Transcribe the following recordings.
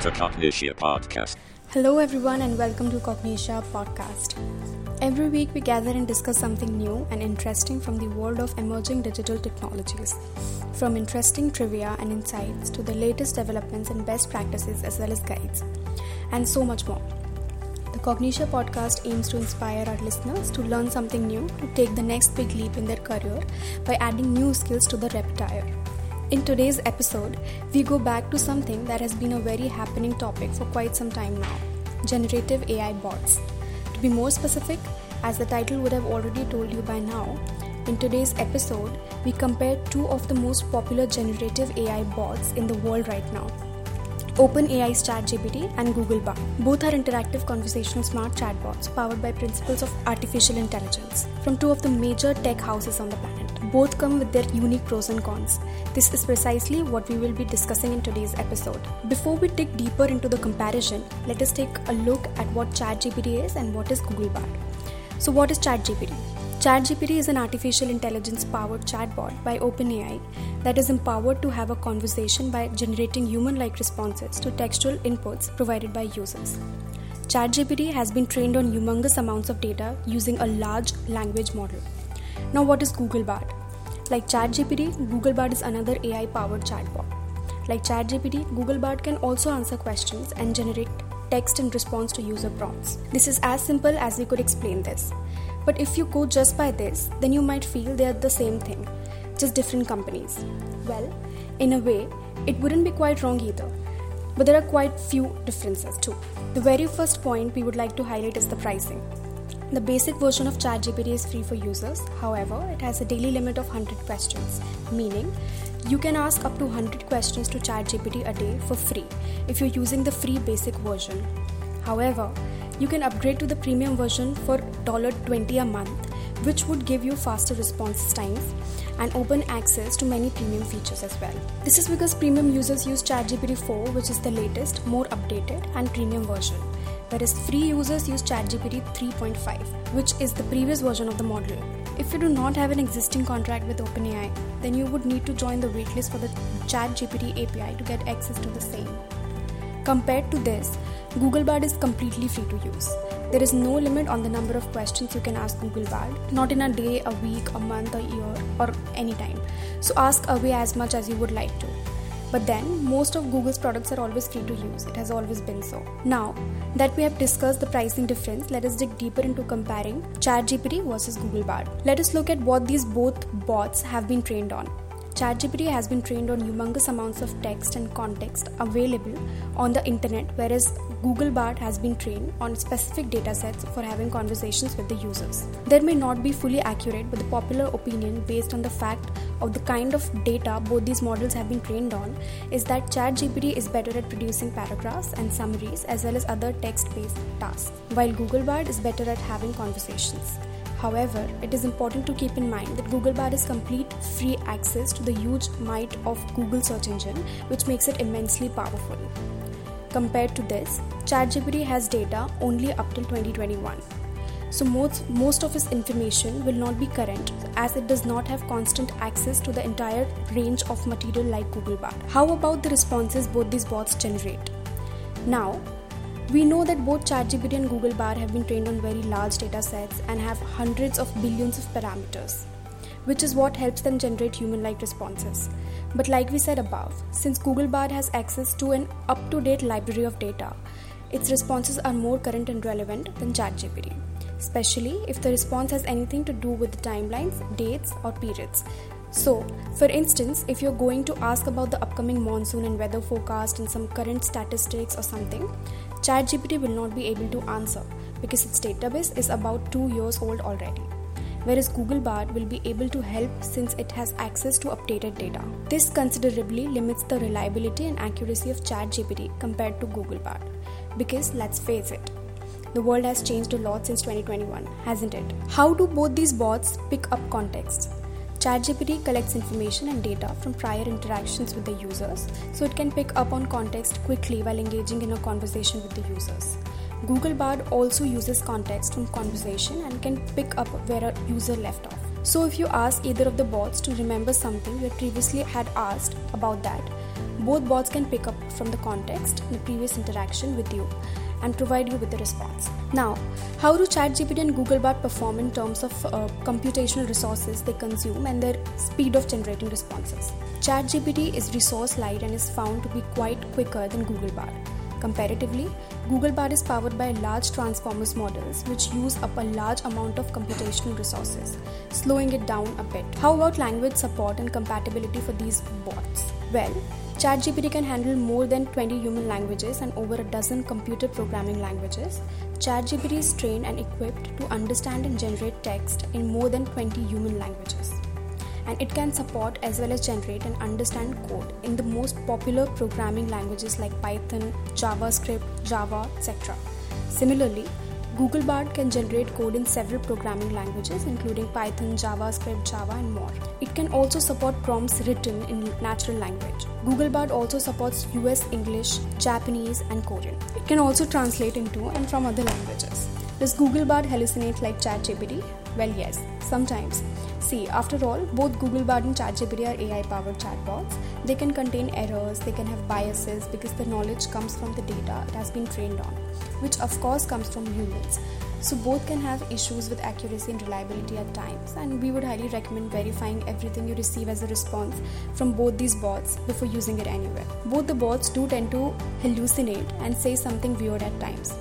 to Cognixia Podcast. Hello, everyone, and welcome to Cognixia Podcast. Every week, we gather and discuss something new and interesting from the world of emerging digital technologies. From interesting trivia and insights to the latest developments and best practices, as well as guides, and so much more. The Cognixia podcast aims to inspire our listeners to learn something new, to take the next big leap in their career by adding new skills to the repertoire. In today's episode, we go back to something that has been a very happening topic for quite some time now generative AI bots. To be more specific, as the title would have already told you by now, in today's episode, we compare two of the most popular generative AI bots in the world right now. OpenAI's ChatGPT and Google Bard. Both are interactive conversational smart chatbots powered by principles of artificial intelligence from two of the major tech houses on the planet. Both come with their unique pros and cons. This is precisely what we will be discussing in today's episode. Before we dig deeper into the comparison, let us take a look at what ChatGPT is and what is Google Bard. So, what is ChatGPT? ChatGPT is an artificial intelligence powered chatbot by OpenAI that is empowered to have a conversation by generating human like responses to textual inputs provided by users. ChatGPT has been trained on humongous amounts of data using a large language model. Now, what is Google Bard? Like ChatGPT, Google Bard is another AI powered chatbot. Like ChatGPT, Google Bard can also answer questions and generate text in response to user prompts. This is as simple as we could explain this. But if you go just by this, then you might feel they are the same thing, just different companies. Well, in a way, it wouldn't be quite wrong either. But there are quite few differences too. The very first point we would like to highlight is the pricing. The basic version of ChatGPT is free for users, however, it has a daily limit of 100 questions, meaning you can ask up to 100 questions to ChatGPT a day for free if you're using the free basic version. However, you can upgrade to the premium version for $20 a month, which would give you faster response times and open access to many premium features as well. This is because premium users use ChatGPT 4, which is the latest, more updated, and premium version, whereas free users use ChatGPT 3.5, which is the previous version of the model. If you do not have an existing contract with OpenAI, then you would need to join the waitlist for the ChatGPT API to get access to the same. Compared to this, Google Bard is completely free to use. There is no limit on the number of questions you can ask Google Bard, not in a day, a week, a month, a year, or any time. So ask away as much as you would like to. But then, most of Google's products are always free to use. It has always been so. Now that we have discussed the pricing difference, let us dig deeper into comparing ChatGPT versus Google Bard. Let us look at what these both bots have been trained on. ChatGPT has been trained on humongous amounts of text and context available on the internet, whereas Google Bard has been trained on specific datasets for having conversations with the users. There may not be fully accurate, but the popular opinion based on the fact of the kind of data both these models have been trained on is that ChatGPT is better at producing paragraphs and summaries as well as other text based tasks, while Google Bard is better at having conversations. However, it is important to keep in mind that Google Bard is complete free access to the huge might of Google search engine, which makes it immensely powerful. Compared to this, ChatGPT has data only up till 2021. So most, most of its information will not be current as it does not have constant access to the entire range of material like Google Bard. How about the responses both these bots generate? Now, we know that both ChatGPT and Google Bard have been trained on very large data sets and have hundreds of billions of parameters, which is what helps them generate human like responses. But, like we said above, since Google Bard has access to an up to date library of data, its responses are more current and relevant than ChatGPT, especially if the response has anything to do with the timelines, dates, or periods. So, for instance, if you're going to ask about the upcoming monsoon and weather forecast and some current statistics or something, ChatGPT will not be able to answer because its database is about 2 years old already. Whereas Google Bard will be able to help since it has access to updated data. This considerably limits the reliability and accuracy of ChatGPT compared to Google Bard. Because let's face it, the world has changed a lot since 2021, hasn't it? How do both these bots pick up context? ChatGPT collects information and data from prior interactions with the users, so it can pick up on context quickly while engaging in a conversation with the users. Google Bard also uses context from conversation and can pick up where a user left off. So, if you ask either of the bots to remember something you previously had asked about that, Both bots can pick up from the context in the previous interaction with you and provide you with the response. Now, how do ChatGPT and Google Bard perform in terms of uh, computational resources they consume and their speed of generating responses? ChatGPT is resource light and is found to be quite quicker than Google Bard. Comparatively, Google Bard is powered by large transformers models which use up a large amount of computational resources, slowing it down a bit. How about language support and compatibility for these bots? Well, ChatGPT can handle more than 20 human languages and over a dozen computer programming languages. ChatGPT is trained and equipped to understand and generate text in more than 20 human languages and it can support as well as generate and understand code in the most popular programming languages like Python, JavaScript, Java, etc. Similarly, Google Bard can generate code in several programming languages including Python, JavaScript, Java, and more. It can also support prompts written in natural language. Google Bard also supports US English, Japanese, and Korean. It can also translate into and from other languages. Does Google Bard hallucinate like ChatGPT? Well, yes, sometimes. See, after all, both Google Bard and ChatGPT are AI powered chatbots. They can contain errors, they can have biases because the knowledge comes from the data it has been trained on, which of course comes from humans. So, both can have issues with accuracy and reliability at times, and we would highly recommend verifying everything you receive as a response from both these bots before using it anywhere. Both the bots do tend to hallucinate and say something weird at times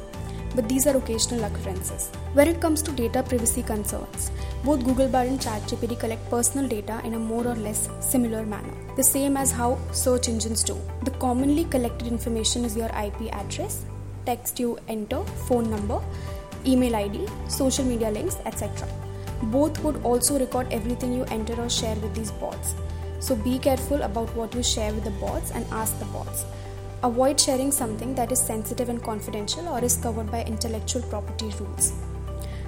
but these are occasional occurrences. When it comes to data privacy concerns, both Google Bard and ChatGPT collect personal data in a more or less similar manner, the same as how search engines do. The commonly collected information is your IP address, text you enter, phone number, email ID, social media links, etc. Both would also record everything you enter or share with these bots. So be careful about what you share with the bots and ask the bots. Avoid sharing something that is sensitive and confidential or is covered by intellectual property rules.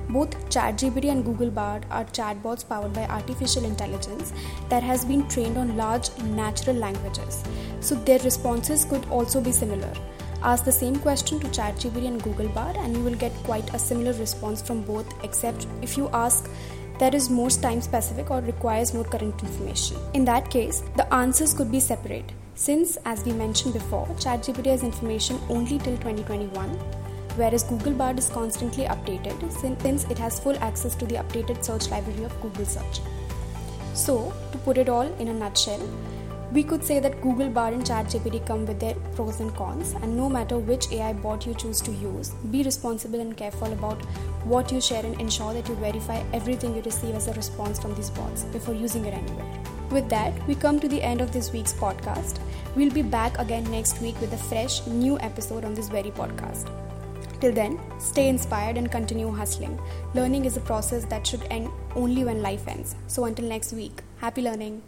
Both ChatGPT and Google Bard are chatbots powered by artificial intelligence that has been trained on large natural languages, so their responses could also be similar. Ask the same question to ChatGPT and Google Bard, and you will get quite a similar response from both, except if you ask that is more time specific or requires more current information. In that case, the answers could be separate. Since, as we mentioned before, ChatGPT has information only till 2021, whereas Google Bard is constantly updated since it has full access to the updated search library of Google Search. So, to put it all in a nutshell, we could say that Google Bard and ChatGPT come with their pros and cons, and no matter which AI bot you choose to use, be responsible and careful about what you share and ensure that you verify everything you receive as a response from these bots before using it anywhere. With that, we come to the end of this week's podcast. We'll be back again next week with a fresh, new episode on this very podcast. Till then, stay inspired and continue hustling. Learning is a process that should end only when life ends. So, until next week, happy learning.